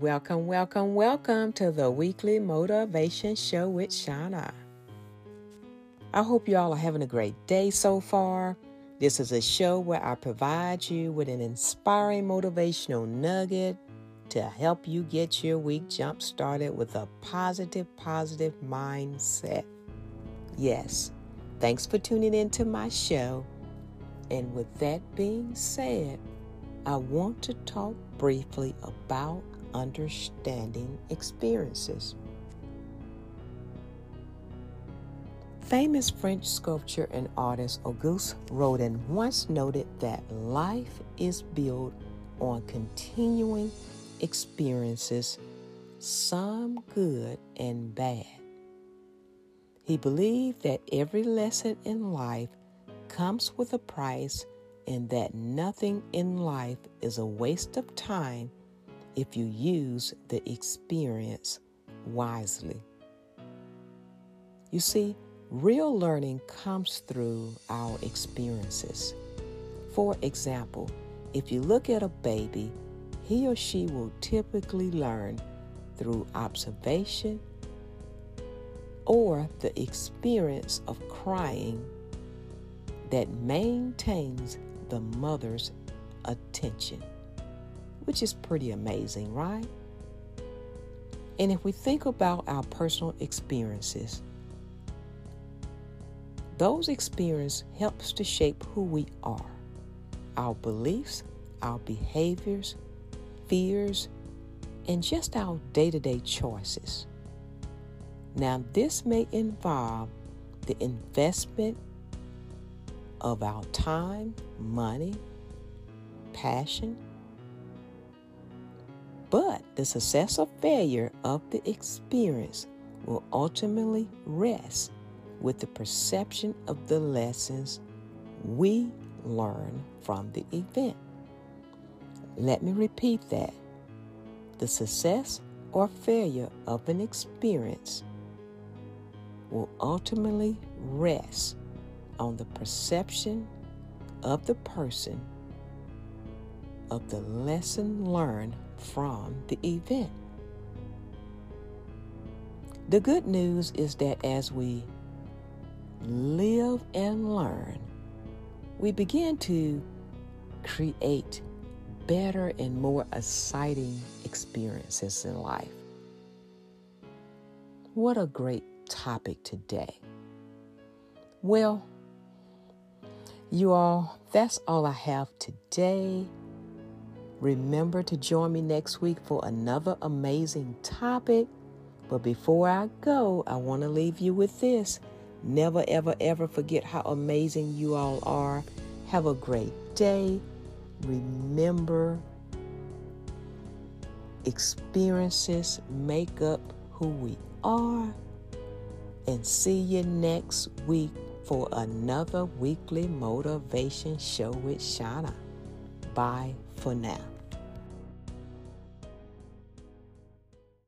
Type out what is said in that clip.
Welcome, welcome, welcome to the weekly motivation show with Shauna. I hope you all are having a great day so far. This is a show where I provide you with an inspiring motivational nugget to help you get your week jump started with a positive, positive mindset. Yes, thanks for tuning in to my show. And with that being said, I want to talk briefly about understanding experiences. Famous French sculptor and artist Auguste Rodin once noted that life is built on continuing experiences, some good and bad. He believed that every lesson in life comes with a price and that nothing in life is a waste of time if you use the experience wisely. You see, real learning comes through our experiences. For example, if you look at a baby, he or she will typically learn through observation or the experience of crying that maintains the mother's attention which is pretty amazing, right? And if we think about our personal experiences, those experiences helps to shape who we are, our beliefs, our behaviors, fears, and just our day-to-day choices. Now, this may involve the investment of our time, money, passion, but the success or failure of the experience will ultimately rest with the perception of the lessons we learn from the event. Let me repeat that. The success or failure of an experience will ultimately rest on the perception of the person of the lesson learned from the event. The good news is that as we live and learn, we begin to create better and more exciting experiences in life. What a great topic today. Well, you all, that's all I have today. Remember to join me next week for another amazing topic. But before I go, I want to leave you with this. Never, ever, ever forget how amazing you all are. Have a great day. Remember, experiences make up who we are. And see you next week for another weekly motivation show with Shauna. Bye for now.